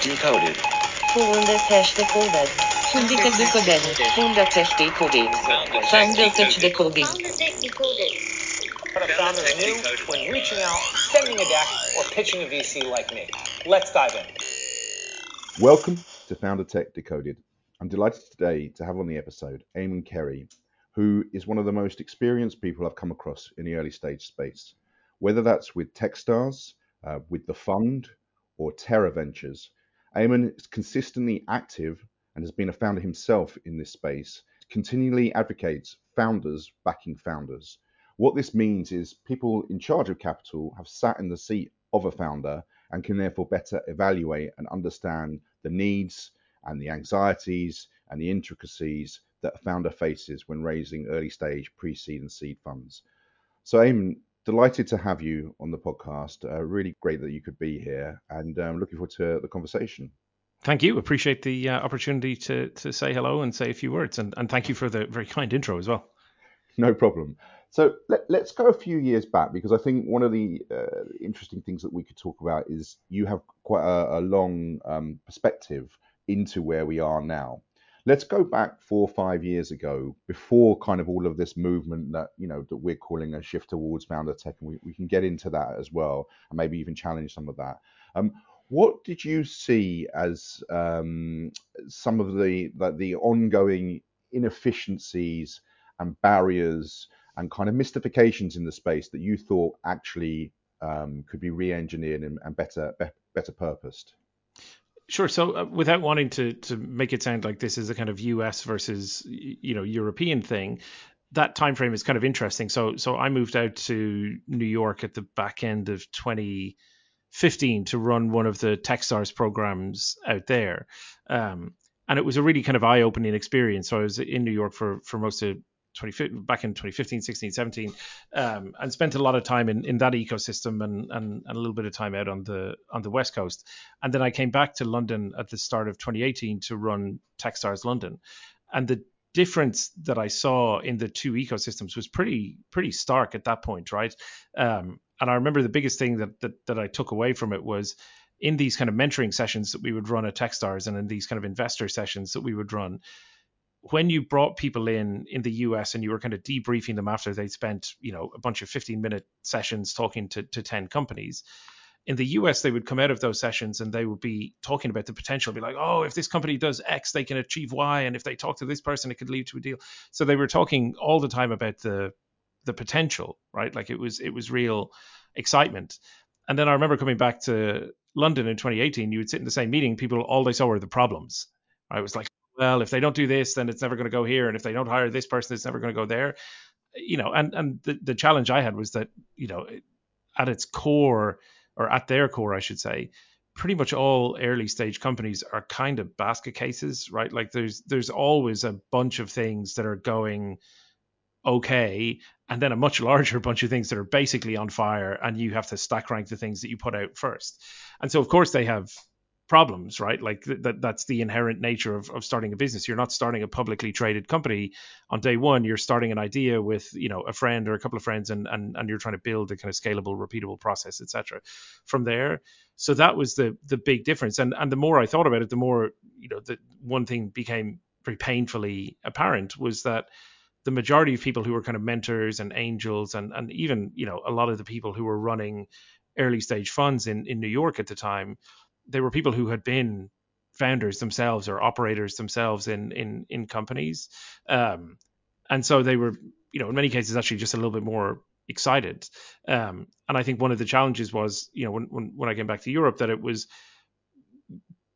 Tech Decoded. Founder Tech Decoded. Founder Tech Decoded. Founder Tech Decoded. Founder Tech Decoded. What a founder knew when reaching out, sending a deck, or pitching a VC like me. Let's dive in. Welcome to Founder Tech Decoded. I'm delighted today to have on the episode Eamonn Carey, who is one of the most experienced people I've come across in the early stage space. Whether that's with Techstars, uh, with the fund, or Tera Ventures, Eamonn is consistently active and has been a founder himself in this space, continually advocates founders backing founders. What this means is people in charge of capital have sat in the seat of a founder and can therefore better evaluate and understand the needs and the anxieties and the intricacies that a founder faces when raising early stage pre seed and seed funds. So, Eamonn, delighted to have you on the podcast. Uh, really great that you could be here, and um, looking forward to the conversation. Thank you. Appreciate the uh, opportunity to to say hello and say a few words, and, and thank you for the very kind intro as well. No problem. So let, us go a few years back because I think one of the uh, interesting things that we could talk about is you have quite a, a long um, perspective into where we are now let's go back four or five years ago before kind of all of this movement that you know that we're calling a shift towards founder tech and we, we can get into that as well and maybe even challenge some of that. Um, what did you see as um, some of the, the the ongoing inefficiencies and barriers and kind of mystifications in the space that you thought actually um, could be re-engineered and, and better be, better purposed Sure. So, uh, without wanting to to make it sound like this is a kind of U.S. versus you know European thing, that time frame is kind of interesting. So, so I moved out to New York at the back end of 2015 to run one of the Techstars programs out there, um, and it was a really kind of eye opening experience. So I was in New York for for most of 20, back in 2015, 16, 17, um, and spent a lot of time in, in that ecosystem and, and, and a little bit of time out on the on the west coast. And then I came back to London at the start of 2018 to run Techstars London, and the difference that I saw in the two ecosystems was pretty pretty stark at that point, right? Um, and I remember the biggest thing that, that that I took away from it was in these kind of mentoring sessions that we would run at Techstars and in these kind of investor sessions that we would run when you brought people in in the US and you were kind of debriefing them after they'd spent, you know, a bunch of 15 minute sessions talking to, to 10 companies, in the US, they would come out of those sessions and they would be talking about the potential, be like, oh, if this company does X, they can achieve Y. And if they talk to this person, it could lead to a deal. So they were talking all the time about the the potential, right? Like it was it was real excitement. And then I remember coming back to London in 2018, you would sit in the same meeting, people all they saw were the problems. I was like, well, if they don't do this, then it's never going to go here, and if they don't hire this person, it's never going to go there. You know, and and the the challenge I had was that you know, at its core or at their core, I should say, pretty much all early stage companies are kind of basket cases, right? Like there's there's always a bunch of things that are going okay and then a much larger bunch of things that are basically on fire and you have to stack rank the things that you put out first and so of course they have problems, right? Like th- that that's the inherent nature of, of starting a business. You're not starting a publicly traded company on day one. You're starting an idea with, you know, a friend or a couple of friends and and, and you're trying to build a kind of scalable, repeatable process, etc. From there. So that was the the big difference. And and the more I thought about it, the more, you know, the one thing became very painfully apparent was that the majority of people who were kind of mentors and angels and and even, you know, a lot of the people who were running early stage funds in, in New York at the time they were people who had been founders themselves or operators themselves in in in companies, um, and so they were, you know, in many cases actually just a little bit more excited. Um, and I think one of the challenges was, you know, when, when when I came back to Europe, that it was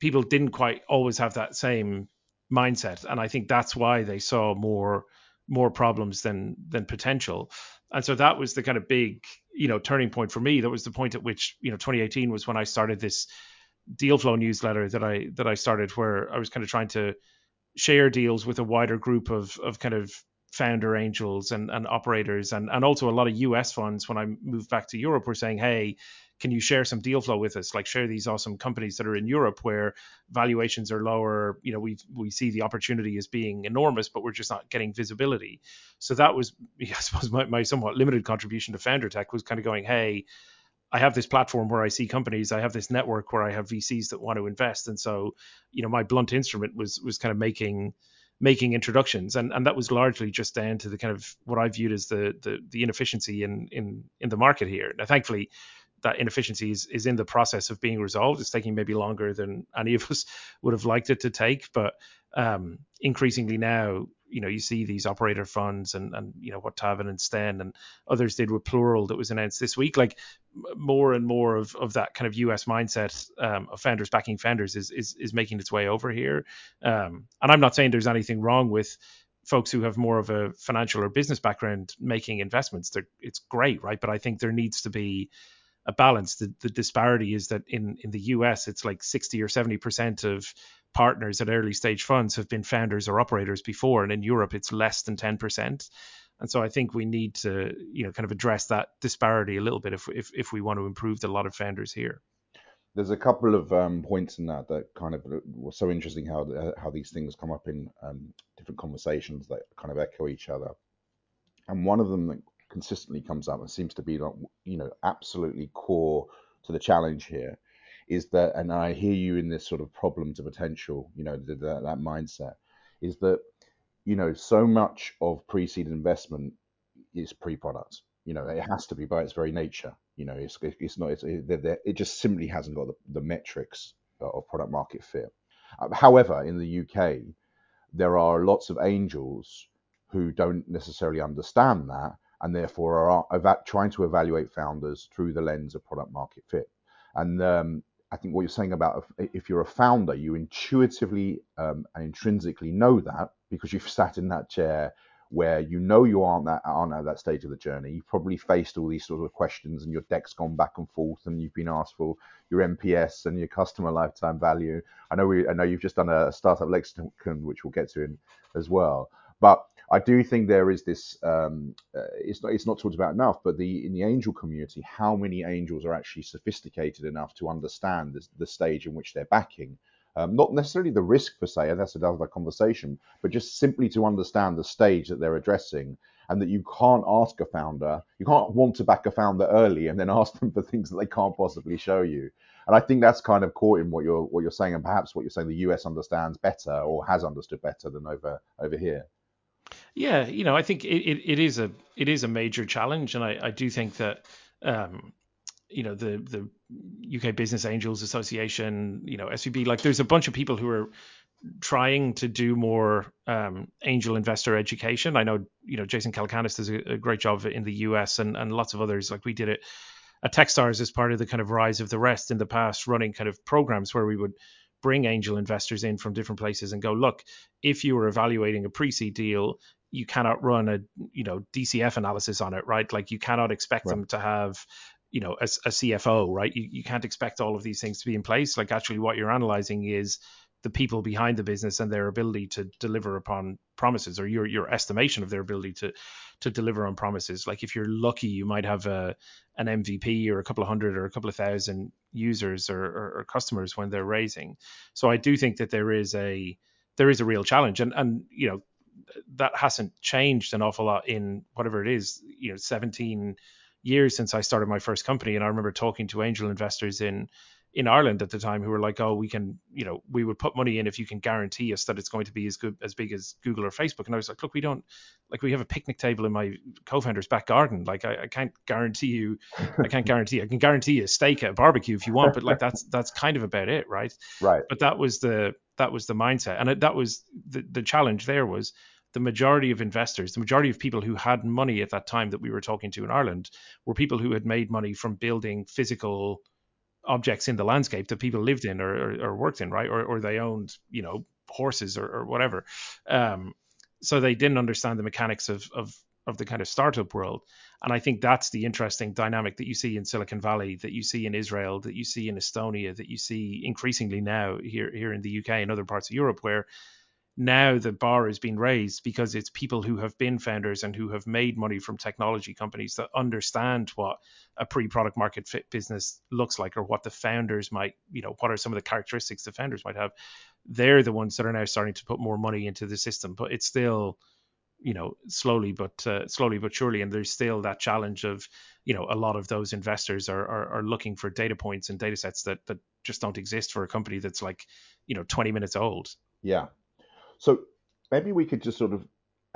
people didn't quite always have that same mindset, and I think that's why they saw more more problems than than potential. And so that was the kind of big, you know, turning point for me. That was the point at which, you know, 2018 was when I started this deal flow newsletter that I that I started where I was kind of trying to share deals with a wider group of of kind of founder angels and, and operators and, and also a lot of US funds when I moved back to Europe were saying, hey, can you share some deal flow with us? Like share these awesome companies that are in Europe where valuations are lower. You know, we we see the opportunity as being enormous, but we're just not getting visibility. So that was, I suppose, my, my somewhat limited contribution to Founder Tech was kind of going, hey, I have this platform where I see companies, I have this network where I have VCs that want to invest, and so you know my blunt instrument was was kind of making making introductions, and and that was largely just down to the kind of what I viewed as the the, the inefficiency in in in the market here. Now, thankfully, that inefficiency is, is in the process of being resolved. It's taking maybe longer than any of us would have liked it to take, but um, increasingly now, you know, you see these operator funds and, and you know what Taavet and Sten and others did with Plural that was announced this week. Like more and more of, of that kind of US mindset um, of founders backing founders is, is is making its way over here. Um, and I'm not saying there's anything wrong with folks who have more of a financial or business background making investments. They're, it's great, right? But I think there needs to be a balance. The, the disparity is that in, in the US, it's like 60 or 70% of partners at early stage funds have been founders or operators before. And in Europe, it's less than 10%. And so I think we need to, you know, kind of address that disparity a little bit if, if, if we want to improve the lot of founders here. There's a couple of um, points in that that kind of were so interesting how uh, how these things come up in um, different conversations that kind of echo each other. And one of them that consistently comes up and seems to be like you know absolutely core to the challenge here is that and i hear you in this sort of problem to potential you know the, the, that mindset is that you know so much of pre-seed investment is pre-product you know it has to be by its very nature. You know it's it's not it's, it, it just simply hasn't got the, the metrics of product market fit. Uh, however in the uk there are lots of angels who don't necessarily understand that and therefore are eva- trying to evaluate founders through the lens of product market fit. And um, I think what you're saying about if, you're a founder, you intuitively um, and intrinsically know that because you've sat in that chair where you know you aren't that aren't at that stage of the journey. You've probably faced all these sort of questions, and your deck's gone back and forth, and you've been asked for your NPS and your customer lifetime value. I know we, I know you've just done a startup lexicon, which we'll get to in as well. But I do think there is this. Um, uh, it's not. It's not talked about enough. But the in the angel community, how many angels are actually sophisticated enough to understand the, the stage in which they're backing? Um, not necessarily the risk per se, and that's another conversation, but just simply to understand the stage that they're addressing, and that you can't ask a founder, you can't want to back a founder early and then ask them for things that they can't possibly show you. And I think that's kind of caught in what you're what you're saying, and perhaps what you're saying the US understands better or has understood better than over over here. Yeah, you know, I think it, it, it is a it is a major challenge, and I, I do think that um, you know the the UK Business Angels Association, you know SVB, like there's a bunch of people who are trying to do more um, angel investor education. I know you know Jason Calacanis does a, a, great job in the US, and and lots of others. Like we did it at Techstars as part of the kind of rise of the rest in the past, running kind of programs where we would bring angel investors in from different places and go, look, if you were evaluating a pre-seed deal, you cannot run a you know DCF analysis on it, right? Like you cannot expect right. them to have you know a, a CFO, right? You, you can't expect all of these things to be in place. Like actually, what you're analyzing is the people behind the business and their ability to deliver upon promises or your your estimation of their ability to to deliver on promises. Like if you're lucky you might have a an mvp or a couple of hundred or a couple of thousand users or, or, or customers when they're raising. So i do think that there is a there is a real challenge. And and you know that hasn't changed an awful lot in whatever it is, you know, 17 years since I started my first company. And I remember talking to angel investors in in Ireland at the time who were like, "Oh, we can, you know, we would put money in if you can guarantee us that it's going to be as good as big as Google or Facebook." And I was like, "Look, we don't like we have a picnic table in my co-founder's back garden. Like, I, I can't guarantee you, I can't guarantee, I can guarantee you a steak at a barbecue if you want, but like that's that's kind of about it, right? Right. But that was the that was the mindset, and it, that was the the challenge. There was the majority of investors, the majority of people who had money at that time that we were talking to in Ireland, were people who had made money from building physical objects in the landscape that people lived in or, or, or worked in, right? Or, or they owned, you know, horses or, whatever. Um, so they didn't understand the mechanics of, of of the kind of startup world. And I think that's the interesting dynamic that you see in Silicon Valley, that you see in Israel, that you see in Estonia, that you see increasingly now here here in the UK and other parts of Europe, where now the bar has been raised because it's people who have been founders and who have made money from technology companies that understand what a pre-product market fit business looks like or what the founders might you know what are some of the characteristics the founders might have. They're the ones that are now starting to put more money into the system but it's still you know slowly but uh, slowly but surely and there's still that challenge of you know a lot of those investors are are, are looking for data points and data sets that that just don't exist for a company that's like you know 20 minutes old. Yeah so maybe we could just sort of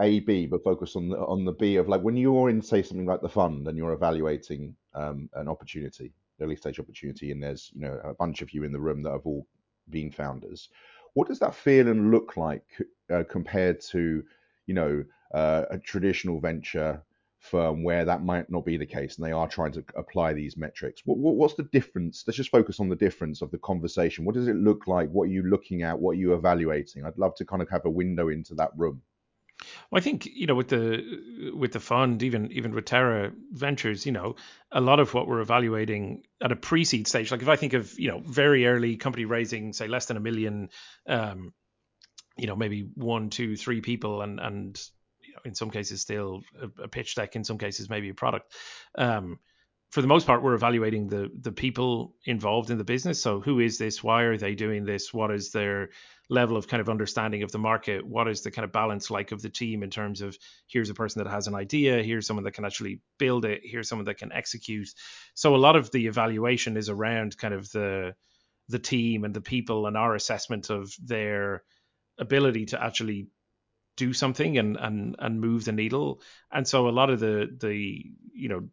a b but focus on the on the b of like when you're in say something like the fund and you're evaluating um, an opportunity early stage opportunity and there's you know a bunch of you in the room that have all been founders what does that feel and look like uh, compared to you know uh, a traditional venture firm where that might not be the case and they are trying to apply these metrics. What, what, what's the difference? Let's just focus on the difference of the conversation. What does it look like? What are you looking at? What are you evaluating? I'd love to kind of have a window into that room. Well, I think you know with the with the fund, even even with Tera Ventures, you know, a lot of what we're evaluating at a pre-seed stage, like if I think of you know very early company raising, say less than a million, um, you know, maybe one, two, three people, and and in some cases still a, a pitch deck, in some cases maybe a product. Um, for the most part, we're evaluating the the people involved in the business. So who is this? Why are they doing this? What is their level of kind of understanding of the market? What is the kind of balance like of the team in terms of here's a person that has an idea, here's someone that can actually build it, here's someone that can execute. So a lot of the evaluation is around kind of the the team and the people and our assessment of their ability to actually do something and and and move the needle. And so a lot of the the you know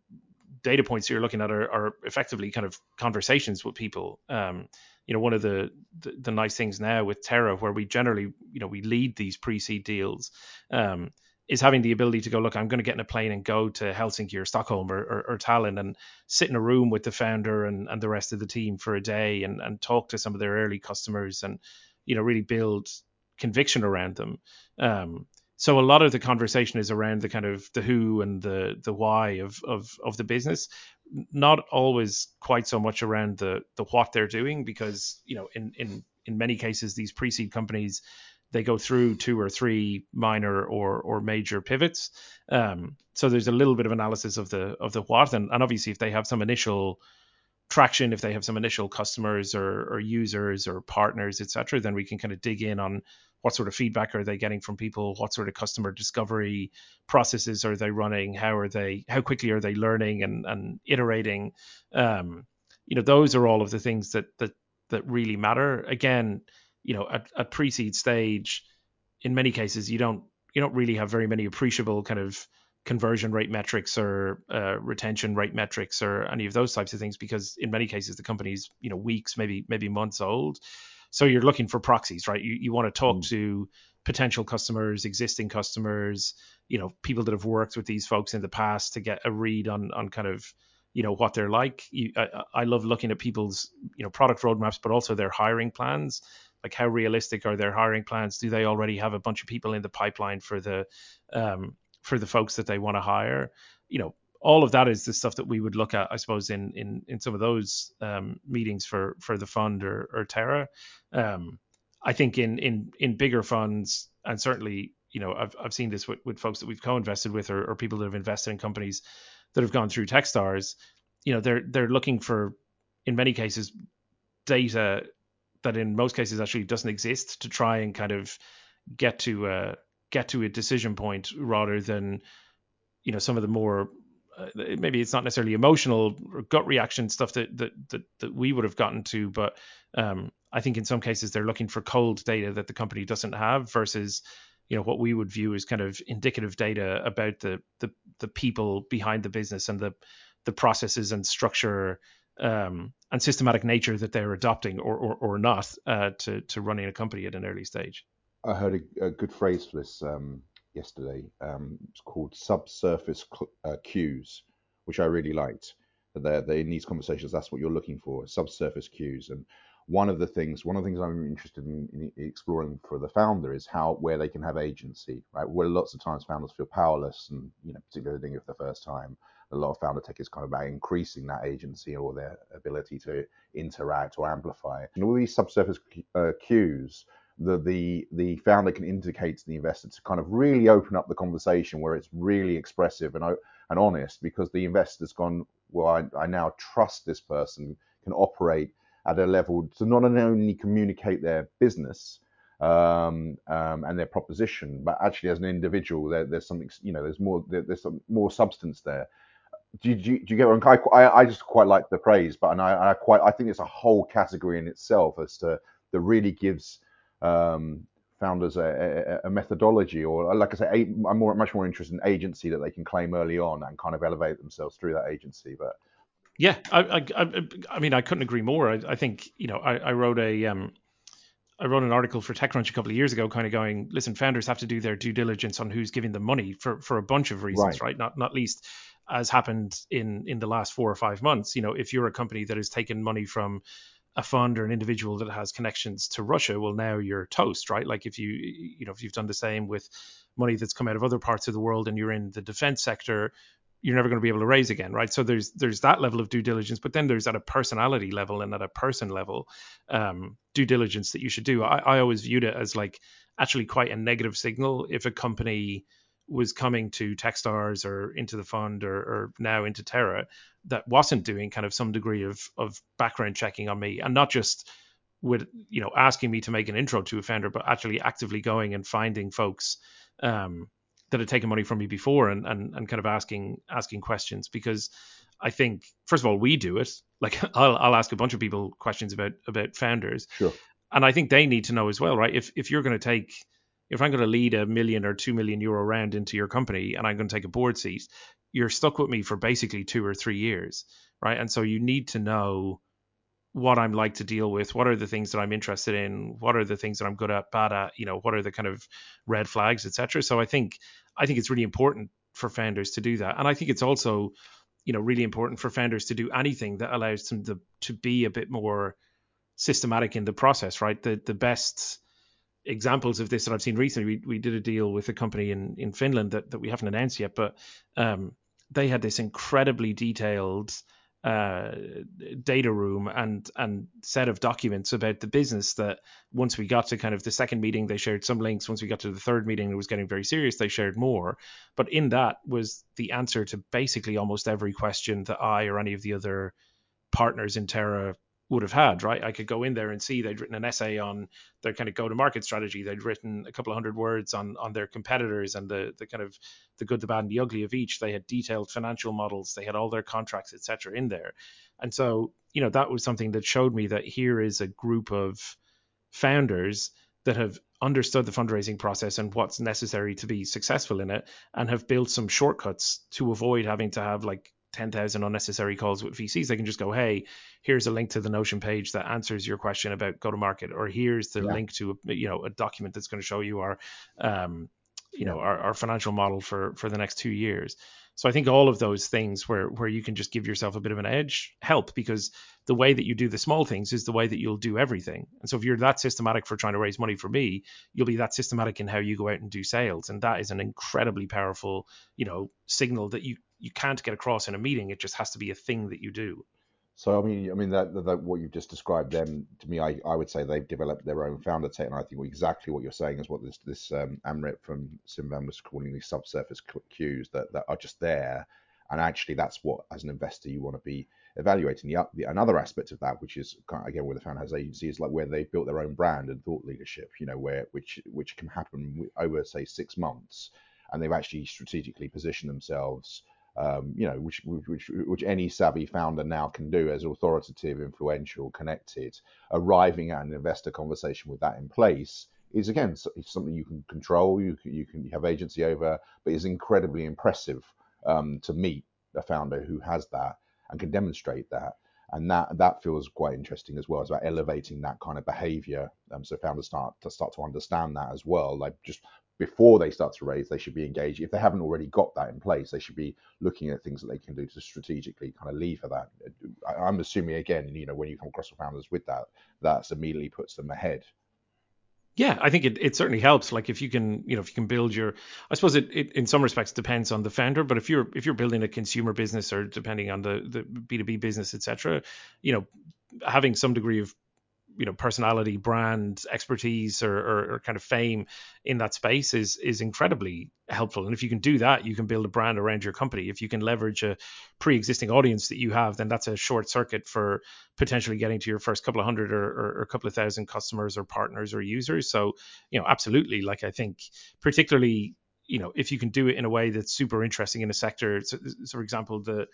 data points you're looking at are, are effectively kind of conversations with people. Um, you know, one of the, the, the nice things now with Tera, where we generally, you know, we lead these pre-seed deals, um, is having the ability to go, look, I'm going to get in a plane and go to Helsinki or Stockholm or, or, or Tallinn and sit in a room with the founder and, and the rest of the team for a day and, and talk to some of their early customers and, you know, really build conviction around them. Um, so a lot of the conversation is around the kind of the who and the the why of of of the business. Not always quite so much around the the what they're doing because you know in in in many cases these pre-seed companies they go through two or three minor or or major pivots. Um, so there's a little bit of analysis of the of the what. And, and obviously if they have some initial traction if they have some initial customers or, or users or partners etc then we can kind of dig in on what sort of feedback are they getting from people what sort of customer discovery processes are they running how are they how quickly are they learning and, and iterating. Um, you know those are all of the things that that that really matter. Again you know at, at pre-seed stage in many cases you don't you don't really have very many appreciable kind of conversion rate metrics or uh, retention rate metrics or any of those types of things because in many cases the company's you know weeks maybe maybe months old so you're looking for proxies, right? You, you want to talk mm. to potential customers, existing customers, you know, people that have worked with these folks in the past to get a read on on kind of you know what they're like. You, I, I love looking at people's you know product roadmaps, but also their hiring plans. Like how realistic are their hiring plans? Do they already have a bunch of people in the pipeline for the um, for the folks that they want to hire? You know, all of that is the stuff that we would look at, I suppose, in in in some of those um, meetings for for the fund or, or Tera. Um, I think in in in bigger funds, and certainly, you know, I've I've seen this with, with folks that we've co-invested with, or, or people that have invested in companies that have gone through TechStars. You know, they're they're looking for, in many cases, data that in most cases actually doesn't exist to try and kind of get to a get to a decision point rather than you know some of the more uh, maybe it's not necessarily emotional or gut reaction stuff that that that, that we would have gotten to, but um, I think in some cases they're looking for cold data that the company doesn't have versus you know what we would view as kind of indicative data about the the, the people behind the business and the the processes and structure um, and systematic nature that they're adopting or or, or not uh, to to running a company at an early stage. I heard a, a good phrase for this um, yesterday. Um, it's called subsurface uh, cues, which I really liked. They're in these conversations. That's what you're looking for, subsurface cues. And one of the things, one of the things I'm interested in, in, exploring for the founder is how where they can have agency, right? Where lots of times founders feel powerless, and you know, particularly doing it for the first time. A lot of founder tech is kind of about increasing that agency or their ability to interact or amplify. And all these subsurface uh, cues the the the founder can indicate to the investor to kind of really open up the conversation where it's really expressive and and honest because the investor's gone well I, I now trust this person can operate at a level to not only communicate their business um, um, and their proposition but actually as an individual there, there's something you know there's more there, there's some more substance there. Do you, do you, get what I, I, I just quite like the praise, but and I, I quite I think it's a whole category in itself as to that really gives um, founders a, a, a, methodology or like I say, a, I'm more much more interested in agency that they can claim early on and kind of elevate themselves through that agency. But yeah, I I, I mean I couldn't agree more. I, I think you know I, I wrote a um, I wrote an article for TechCrunch a couple of years ago, kind of going, listen, founders have to do their due diligence on who's giving them money for for a bunch of reasons, right? right? Not not least as happened in in the last four or five months. You know, if you're a company that has taken money from a fund or an individual that has connections to Russia, well, now you're toast, right? Like if you you know if you've done the same with money that's come out of other parts of the world and you're in the defense sector, you're never going to be able to raise again, right? So there's there's that level of due diligence, but then there's at a personality level and at a person level um, due diligence that you should do. I, I always viewed it as like actually quite a negative signal if a company was coming to Techstars or into the fund or, or, now into Tera that wasn't doing kind of some degree of of background checking on me. And not just with you know asking me to make an intro to a founder, but actually actively going and finding folks um, that had taken money from me before and, and and kind of asking asking questions. Because I think first of all we do it. Like I'll I'll ask a bunch of people questions about about founders. Sure. And I think they need to know as well right? If if you're going to take if I'm going to lead a million or two million euro round into your company and I'm going to take a board seat, you're stuck with me for basically two or three years, right? And so you need to know what I'm like to deal with, what are the things that I'm interested in, what are the things that I'm good at, bad at, you know, what are the kind of red flags, etc. So I think I think it's really important for founders to do that, and I think it's also, you know, really important for founders to do anything that allows them to to be a bit more systematic in the process, right? The the best examples of this that I've seen recently. We, we did a deal with a company in, in Finland that, that we haven't announced yet, but um, they had this incredibly detailed uh, data room and and set of documents about the business that once we got to kind of the second meeting they shared some links once we got to the third meeting it was getting very serious they shared more but in that was the answer to basically almost every question that I or any of the other partners in Tera would have had, right? I could go in there and see they'd written an essay on their kind of go-to-market strategy. They'd written a couple of hundred words on on their competitors and the the kind of the good, the bad, and the ugly of each. They had detailed financial models. They had all their contracts, etc., in there. And so, you know, that was something that showed me that here is a group of founders that have understood the fundraising process and what's necessary to be successful in it and have built some shortcuts to avoid having to have like 10,000 unnecessary calls with VCs. They can just go, hey, here's a link to the Notion page that answers your question about go to market, or here's the yeah. link to a, you know a document that's going to show you our um, you know our, our financial model for for the next two years. So I think all of those things where where you can just give yourself a bit of an edge help because the way that you do the small things is the way that you'll do everything. And so if you're that systematic for trying to raise money for me, you'll be that systematic in how you go out and do sales. And that is an incredibly powerful, you know, signal that you you can't get across in a meeting. It just has to be a thing that you do. So I mean, I mean that, that, what you've just described. Then to me, I, I would say they've developed their own founder tech, and I think exactly what you're saying is what this this um, Amrit from Simvan was calling these subsurface cues that that are just there, and actually that's what as an investor you want to be evaluating. The, the another aspect of that, which is again where the founder has agency, is like where they've built their own brand and thought leadership. You know, where which which can happen over say six months, and they've actually strategically positioned themselves um, you know, which, which which any savvy founder now can do as authoritative, influential, connected, arriving at an investor conversation with that in place is again something you can control, you can, you can have agency over, but is incredibly impressive um, to meet a founder who has that and can demonstrate that. And that that feels quite interesting as well. It's about elevating that kind of behavior, um, so founders start to start to understand that as well. Like just before they start to raise, they should be engaged. If they haven't already got that in place, they should be looking at things that they can do to strategically kind of lever that. I'm assuming again, you know, when you come across the founders with that, that's immediately puts them ahead. Yeah, I think it, it certainly helps. Like if you can, you know, if you can build your, I suppose it, it in some respects depends on the founder, but if you're if you're building a consumer business or depending on the the B two B business, etc., you know, having some degree of you know personality brand expertise or, or, or, kind of fame in that space is is incredibly helpful. And if you can do that you can build a brand around your company. If you can leverage a pre-existing audience that you have then that's a short circuit for potentially getting to your first couple of hundred or, or, or a couple of thousand customers or partners or users. So you know absolutely like i think particularly you know, if you can do it in a way that's super interesting in a sector, so, so for example, the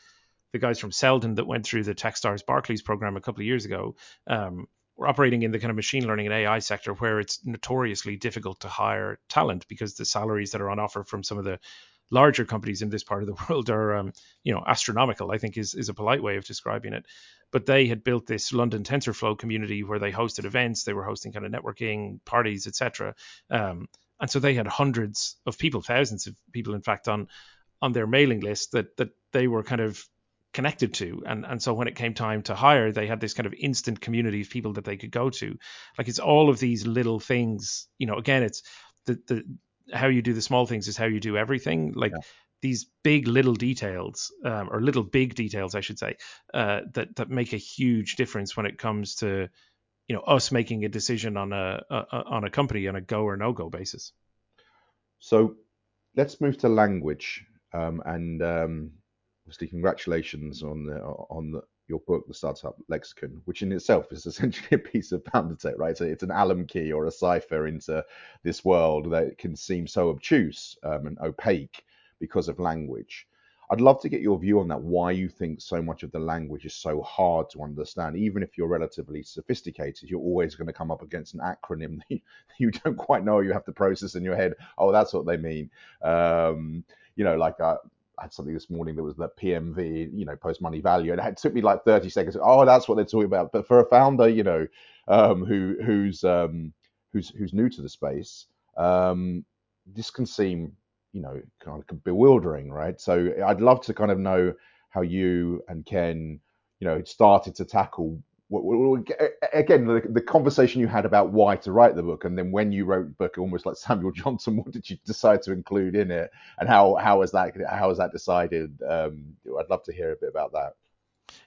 the guys from Seldon that went through the Techstars Barclays program a couple of years ago um, were operating in the kind of machine learning and AI sector where it's notoriously difficult to hire talent because the salaries that are on offer from some of the larger companies in this part of the world are, um, you know, astronomical. I think is is a polite way of describing it. But they had built this London TensorFlow community where they hosted events, they were hosting kind of networking parties, etc. Um, and so they had hundreds of people, thousands of people, in fact, on on their mailing list that that they were kind of connected to. And and so when it came time to hire they had this kind of instant community of people that they could go to. Like it's all of these little things you know again it's the the how you do the small things is how you do everything. Like yeah. these big little details um, or little big details i should say uh, that that make a huge difference when it comes to you know us making a decision on a, a on a company on a go or no go basis. So let's move to language um, and um, obviously congratulations on the on the, your book, The Startup Lexicon, which in itself is essentially a piece of founder tech, right? So it's an Allen key or a cipher into this world that can seem so obtuse um, and opaque because of language. I'd love to get your view on that. Why you think so much of the language is so hard to understand, even if you're relatively sophisticated, you're always going to come up against an acronym that you, don't quite know. You have to process in your head. Oh, that's what they mean. Um, you know, like uh, I had something this morning that was the PMV, you know, post money value, and it took me like 30 seconds. Oh, that's what they're talking about. But for a founder, you know, um, who who's um, who's who's new to the space, um, this can seem, you know, kind of bewildering, right? So I'd love to kind of know how you and Ken, you know, started to tackle again the, the, conversation you had about why to write the book and then when you wrote the book almost like samuel johnson what did you decide to include in it? And how how was that how was that decided? Um, i'd love to hear a bit about that.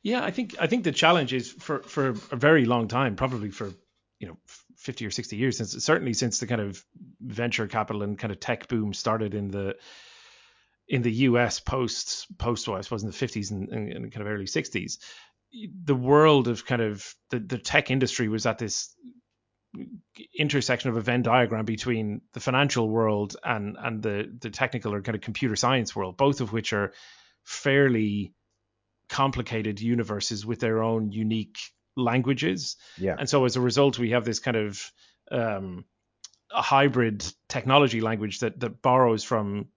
Yeah i think i think the challenge is for for a very long time probably for you know 50 or 60 years since certainly since the kind of venture capital and kind of tech boom started in the in the US post post I suppose in the 50s and, and, and kind of early 60s the world of kind of the, the tech industry was at this intersection of a Venn diagram between the financial world and and the the technical or kind of computer science world, both of which are fairly complicated universes with their own unique languages. Yeah. And so as a result, we have this kind of um, a hybrid technology language that that borrows from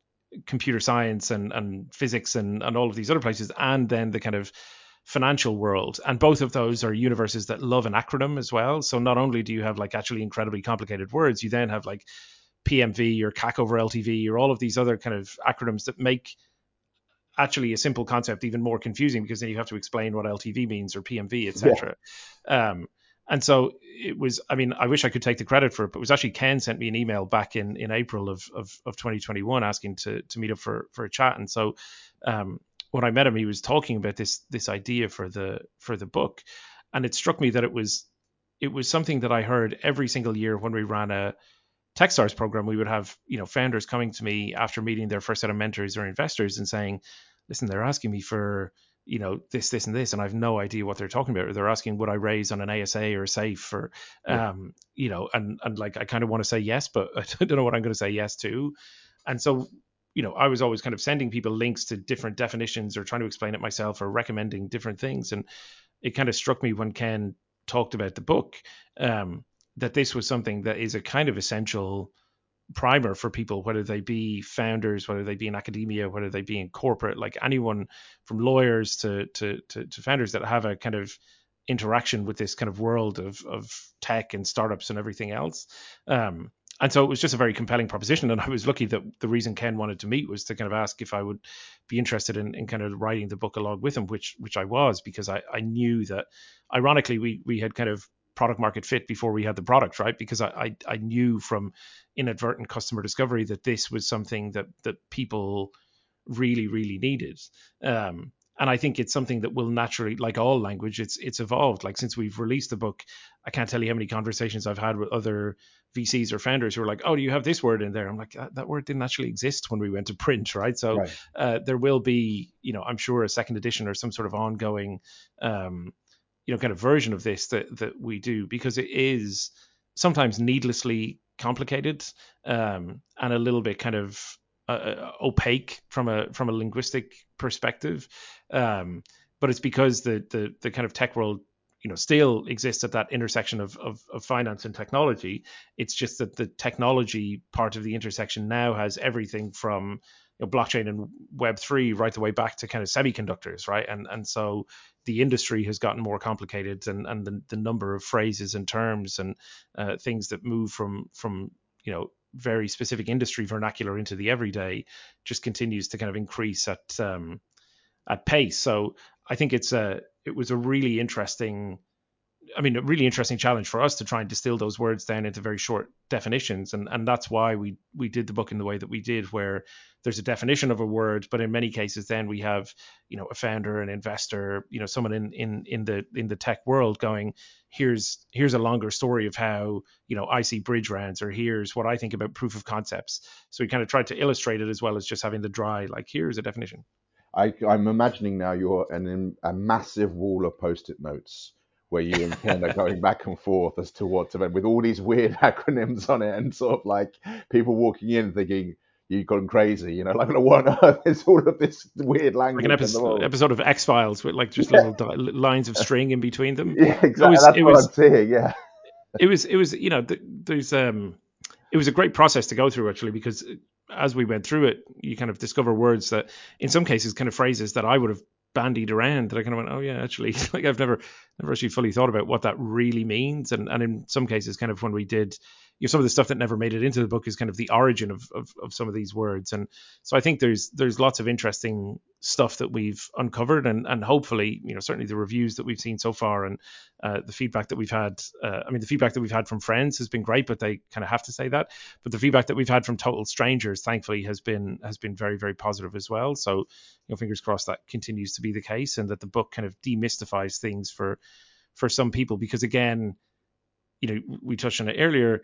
computer science and and physics and and all of these other places, and then the kind of financial world. And both of those are universes that love an acronym as well. So not only do you have like actually incredibly complicated words, you then have like PMV or CAC over LTV or all of these other kind of acronyms that make actually a simple concept even more confusing because then you have to explain what LTV means or PMV, etc. Yeah. Um, and so it was. I mean, I wish I could take the credit for it, but it was actually Ken sent me an email back in in April of of, of 2021 asking to to meet up for for a chat. And so um, when I met him, he was talking about this this idea for the for the book, and it struck me that it was it was something that I heard every single year when we ran a Techstars program. We would have you know founders coming to me after meeting their first set of mentors or investors and saying, "Listen, they're asking me for you know this this and this and i've no idea what they're talking about or they're asking would i raise on an asa or a safe or yeah. um you know and and like i kind of want to say yes but i don't know what i'm going to say yes to and so you know, I was always kind of sending people links to different definitions or trying to explain it myself or recommending different things. And it kind of struck me when Ken talked about the book um, that this was something that is a kind of essential primer for people, whether they be founders, whether they be in academia, whether they be in corporate, like anyone from lawyers to to to, to founders that have a kind of interaction with this kind of world of of tech and startups and everything else. Um, and so it was just a very compelling proposition. And I was lucky that the reason Ken wanted to meet was to kind of ask if I would be interested in, in kind of writing the book along with him, which which I was because I, I knew that ironically we we had kind of product market fit before we had the product, right? Because I, I, I knew from inadvertent customer discovery that this was something that that people really, really needed. Um, and I think it's something that will naturally, like all language, it's it's evolved. Like since we've released the book, I can't tell you how many conversations I've had with other VCs or founders who are like, "Oh, do you have this word in there?" I'm like, "That, that word didn't actually exist when we went to print, right?" So right. Uh, there will be, you know, I'm sure a second edition or some sort of ongoing, um, you know, kind of version of this that that we do because it is sometimes needlessly complicated um, and a little bit kind of uh, opaque from a from a linguistic perspective. Um, but it's because the the the kind of tech world you know still exists at that intersection of, of, of finance and technology. It's just that the technology part of the intersection now has everything from you know, blockchain and Web three right the way back to kind of semiconductors, right? And and so the industry has gotten more complicated, and and the, the number of phrases and terms and uh, things that move from from you know very specific industry vernacular into the everyday just continues to kind of increase at um, at pace. So I think it's a it was a really interesting I mean, a really interesting challenge for us to try and distill those words down into very short definitions, and and that's why we we did the book in the way that we did, where there's a definition of a word, but in many cases, then we have you know a founder, an investor, you know someone in in in the in the tech world going, here's here's a longer story of how you know I see bridge rounds, or here's what I think about proof of concepts. So we kind of tried to illustrate it as well as just having the dry like here's a definition. I, I'm imagining now you're an, a massive wall of post-it notes where you and Ken are going back and forth as to what to with all these weird acronyms on it, and sort of like people walking in thinking you've gone crazy, you know, like what on earth is all of this weird language? Like an episode, episode of X Files with like just yeah. little di- lines of string in between them. Yeah, exactly. Was, That's what was, I'm seeing. Yeah. It was, it was, you know, there's um, it was a great process to go through actually because as we went through it, you kind of discover words that, in some cases, kind of phrases that I would have bandied around that I kind of went, oh yeah, actually, like I've never, never actually fully thought about what that really means. And and in some cases, kind of when we did know some of the stuff that never made it into the book is kind of the origin of, of, of some of these words. And so i think there's there's lots of interesting stuff that we've uncovered and and hopefully you know certainly the reviews that we've seen so far and uh, the feedback that we've had uh, i mean the feedback that we've had from friends has been great but they kind of have to say that. But the feedback that we've had from total strangers thankfully has been has been very very positive as well. So you know fingers crossed that continues to be the case and that the book kind of demystifies things for for some people. Because again you know we touched on it earlier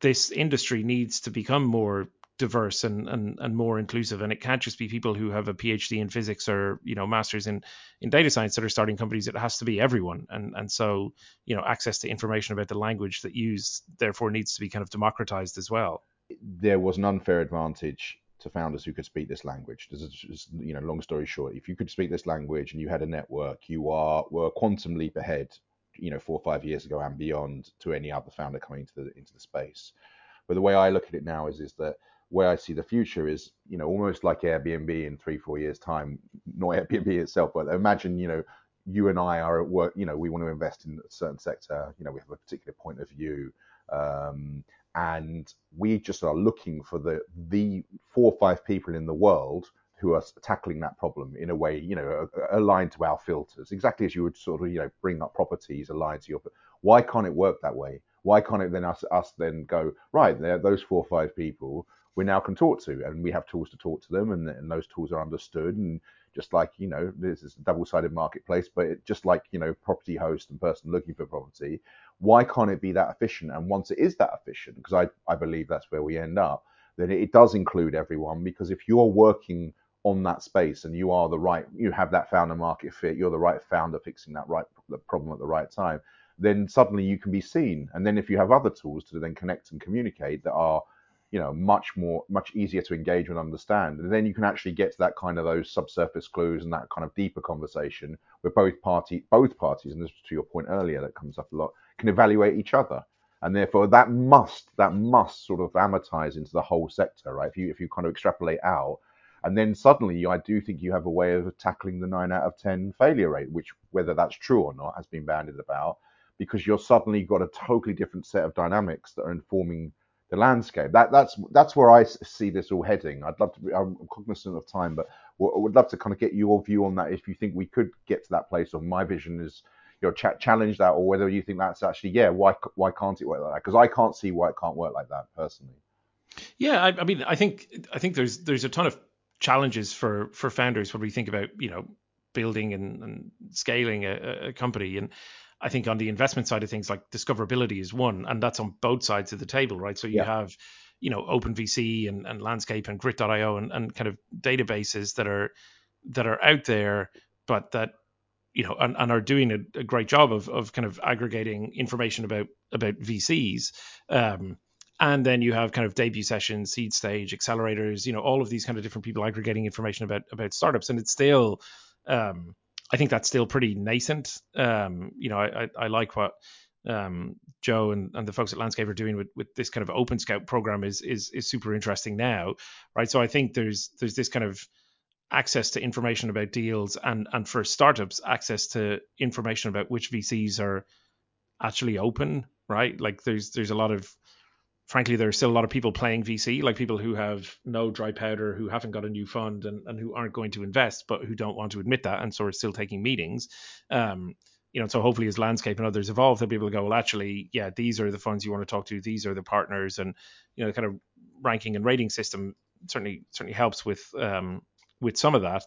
this industry needs to become more diverse and, and and more inclusive. And it can't just be people who have a phd in physics or you know masters in in data science that are starting companies. It has to be everyone. And and so you know access to information about the language that use therefore needs to be kind of democratized as well. There was an unfair advantage to founders who could speak this language. This is you know long story short if you could speak this language and you had a network you are were a quantum leap ahead you know four or five years ago and beyond to any other founder coming into the into the space. But the way I look at it now is is that where I see the future is you know almost like Airbnb in three four years time, not Airbnb itself, but imagine you know you and I are at work. You know we want to invest in a certain sector. You know we have a particular point of view. Um, and we just are looking for the the four or five people in the world who are tackling that problem in a way, you know, aligned to our filters, exactly as you would sort of, you know, bring up properties aligned to your. Why can't it work that way? Why can't it then us us then go right there? Those four or five people we now can talk to, and we have tools to talk to them, and, and those tools are understood. And just like you know, this is a double-sided marketplace, but it, just like you know, property host and person looking for property, why can't it be that efficient? And once it is that efficient, because I I believe that's where we end up, then it, it does include everyone. Because if you're working on that space and you are the right you have that founder market fit you're the right founder fixing that right the problem at the right time then suddenly you can be seen. And then if you have other tools to then connect and communicate that are you know much more much easier to engage and understand and then you can actually get to that kind of those subsurface clues and that kind of deeper conversation where both party both parties and this to your point earlier that comes up a lot can evaluate each other. And therefore that must that must sort of amortize into the whole sector right? If you if you kind of extrapolate out and then suddenly, I do think you have a way of tackling the nine out of 10 failure rate, which, whether that's true or not, has been bandied about, because you're suddenly got a totally different set of dynamics that are informing the landscape. That, that's that's where I see this all heading. I'd love to. Be, I'm cognizant of time, but I would love to kind of get your view on that. If you think we could get to that place, or my vision is, you know, ch- challenge that, or whether you think that's actually, yeah, why why can't it work like that? Because I can't see why it can't work like that personally. Yeah, I, I mean, I think I think there's there's a ton of challenges for for founders when we think about you know building and, and scaling a, a, company. And I think on the investment side of things like discoverability is one and that's on both sides of the table right? So you yeah. have you know OpenVC and, and Landscape and Grit.io and, and kind of databases that are that are out there but that you know and, and are doing a, a, great job of, of kind of aggregating information about about VCs um, and then you have kind of debut sessions, seed stage, accelerators, you know, all of these kind of different people aggregating information about about startups, and it's still, um, I think that's still pretty nascent. Um, you know, I, I, I like what um, Joe and, and the folks at Landscape are doing with, with this kind of Open Scout program is is is super interesting now, right? So I think there's there's this kind of access to information about deals and and for startups access to information about which VCs are actually open, right? Like there's there's a lot of frankly, there's still a lot of people playing VC, like people who have no dry powder, who haven't got a new fund, and, and who aren't going to invest, but who don't want to admit that, and so are still taking meetings. Um, you know, so hopefully as landscape and others evolve, they'll be able to go, well, actually, yeah, these are the funds you want to talk to, these are the partners, and you know, kind of ranking and rating system certainly certainly helps with um, with some of that.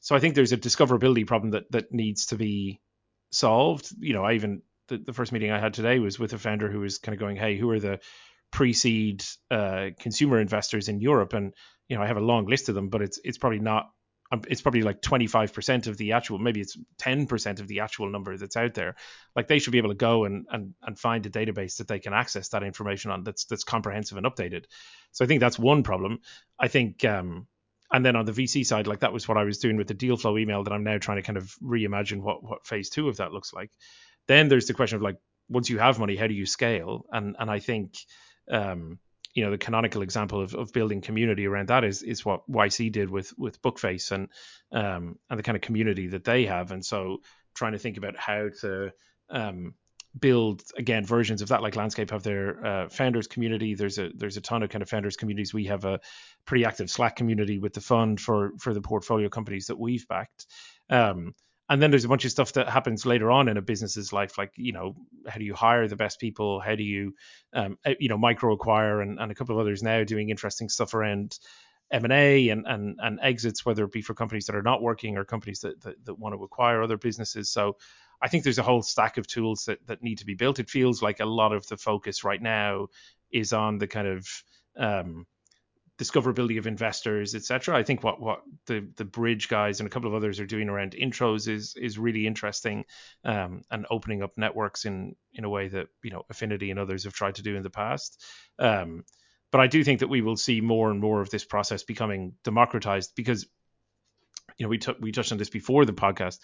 So I think there's a discoverability problem that that needs to be solved. You know, I even the, the first meeting I had today was with a founder who was kind of going, hey, who are the pre-seed uh, consumer investors in Europe, and you know I have a long list of them, but it's it's probably not. Um, it's probably like 25% of the actual, maybe it's 10% of the actual number that's out there. Like they should be able to go and, and and find a database that they can access that information on that's that's comprehensive and updated. So I think that's one problem. I think um, and then on the VC side, like that was what I was doing with the deal flow email that I'm now trying to kind of reimagine what what phase two of that looks like. Then there's the question of like once you have money, how do you scale? And and I think um, you know the canonical example of, of building community around that is is what YC did with with Bookface and um, and the kind of community that they have, and so trying to think about how to um, build again versions of that like landscape have their uh, founders community. There's a there's a ton of kind of founders communities. We have a pretty active slack community with the fund for for the portfolio companies that we've backed. Um, and then there's a bunch of stuff that happens later on in a business's life like you know how do you hire the best people? How do you um, eh, you know MicroAcquire and, and a couple of others now doing interesting stuff around m&a and, and, and exits whether it be for companies that are not working or companies that, that, that want to acquire other businesses. So i think there's a whole stack of tools that, that need to be built. It feels like a lot of the focus right now is on the kind of um, discoverability of investors, etc. I think what what the the bridge guys and a couple of others are doing around intros is is really interesting, um, and opening up networks in in a way that you know Affinity and others have tried to do in the past. Um, but I do think that we will see more and more of this process becoming democratized because you know we took we touched on this before the podcast.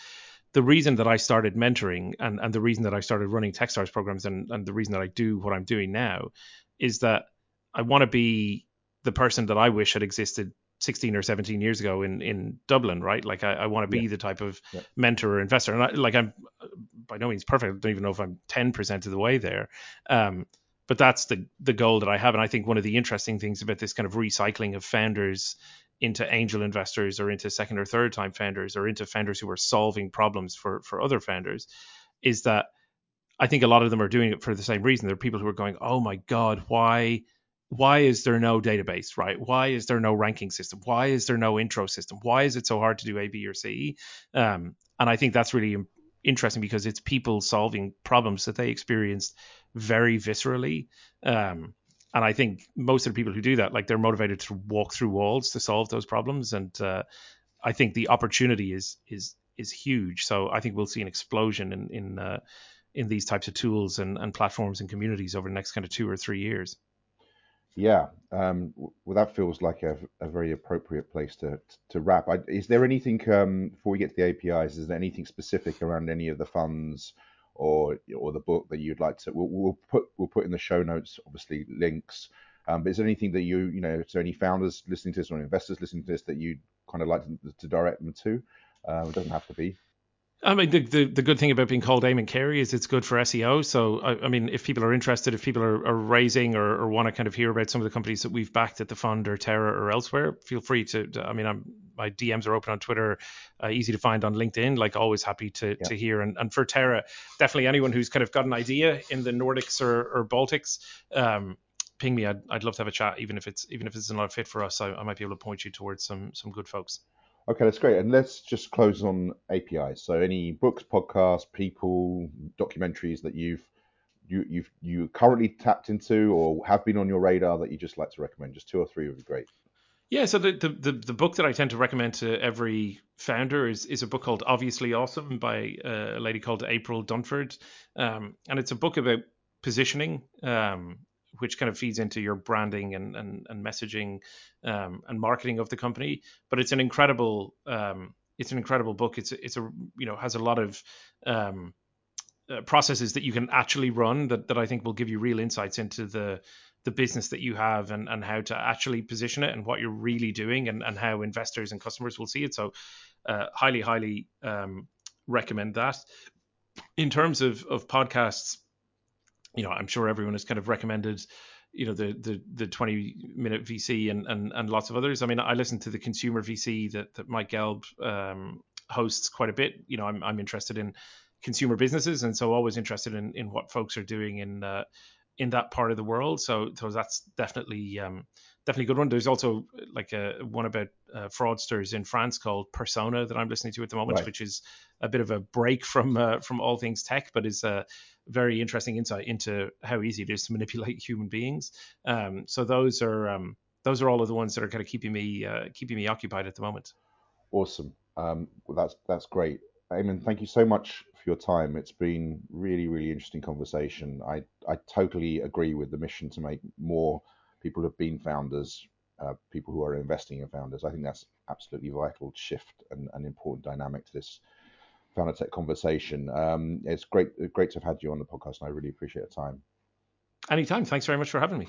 The reason that I started mentoring and, and the reason that I started running Techstars programs and, and the reason that I do what I'm doing now is that I want to be the person that I wish had existed 16 or 17 years ago in in Dublin, right? Like I, I want to be yeah. the type of yeah. mentor or investor, and I, like I'm by no means perfect. I don't even know if I'm 10% of the way there. Um, but that's the the goal that I have, and I think one of the interesting things about this kind of recycling of founders into angel investors or into second or third time founders or into founders who are solving problems for for other founders is that I think a lot of them are doing it for the same reason. There are people who are going, "Oh my God, why why is there no database, right? Why is there no ranking system? Why is there no intro system? Why is it so hard to do A, B, or C? Um, and I think that's really interesting because it's people solving problems that they experienced very viscerally. Um, and I think most of the people who do that, like they're motivated to walk through walls to solve those problems. And uh, I think the opportunity is is is huge. So I think we'll see an explosion in in uh, in these types of tools and, and platforms and communities over the next kind of two or three years. Yeah, um, well, that feels like a, a very appropriate place to to wrap. I, is there anything um, before we get to the APIs? Is there anything specific around any of the funds or or the book that you'd like to? We'll, we'll put we'll put in the show notes, obviously links. Um, but is there anything that you you know, there any founders listening to this or investors listening to this that you'd kind of like to, to direct them to? Uh, it doesn't have to be. I mean, the, the, the, good thing about being called Eamonn Carey is it's good for SEO. So, I, I mean, if people are interested, if people are, are raising or, or, want to kind of hear about some of the companies that we've backed at the fund or Tera or elsewhere, feel free to. to I mean, I'm, my DMs are open on Twitter, uh, easy to find on LinkedIn. Like, always happy to, yeah. to hear. And, and for Tera, definitely anyone who's kind of got an idea in the Nordics or, or Baltics, um, ping me. I'd, I'd love to have a chat, even if it's even if it's not a fit for us. I, I might be able to point you towards some some good folks. Okay, that's great. And let's just close on APIs. So, any books, podcasts, people, documentaries that you've you you've you currently tapped into or have been on your radar that you just like to recommend? Just two or three would be great. Yeah, so the, the, the, book that I tend to recommend to every founder is, is a book called Obviously Awesome by uh, a lady called April Dunford. Um, and it's a book about positioning, um, which kind of feeds into your branding and and, and messaging um, and marketing of the company. But it's an incredible um, it's an incredible book. It's it's a you know has a lot of um, uh, processes that you can actually run that, that I think will give you real insights into the the business that you have and, and how to actually position it and what you're really doing and, and how investors and customers will see it. So uh, highly, highly um, recommend that. In terms of, of podcasts, you know, I'm sure everyone has kind of recommended, you know, the the the 20 minute VC and and, and lots of others. I mean, I listen to the consumer VC that that Mike Gelb um, hosts quite a bit. You know, I'm I'm interested in consumer businesses, and so always interested in in what folks are doing in uh, in that part of the world. So so that's definitely um, definitely a good one. There's also like a one about uh, fraudsters in France called Persona that I'm listening to at the moment, right. which is a bit of a break from uh, from all things tech, but is a very interesting insight into how easy it is to manipulate human beings. Um, so those are um, those are all of the ones that are kind of keeping me uh, keeping me occupied at the moment. Awesome. Um, well, that's that's great. Eamonn, thank you so much for your time. It's been really, really interesting conversation. I, I totally agree with the mission to make more people who have been founders, uh, people who are investing in founders. I think that's absolutely vital shift and an important dynamic to this founder tech conversation. Um, it's great, great to have had you on the podcast, and I really appreciate the time. Anytime. Thanks very much for having me.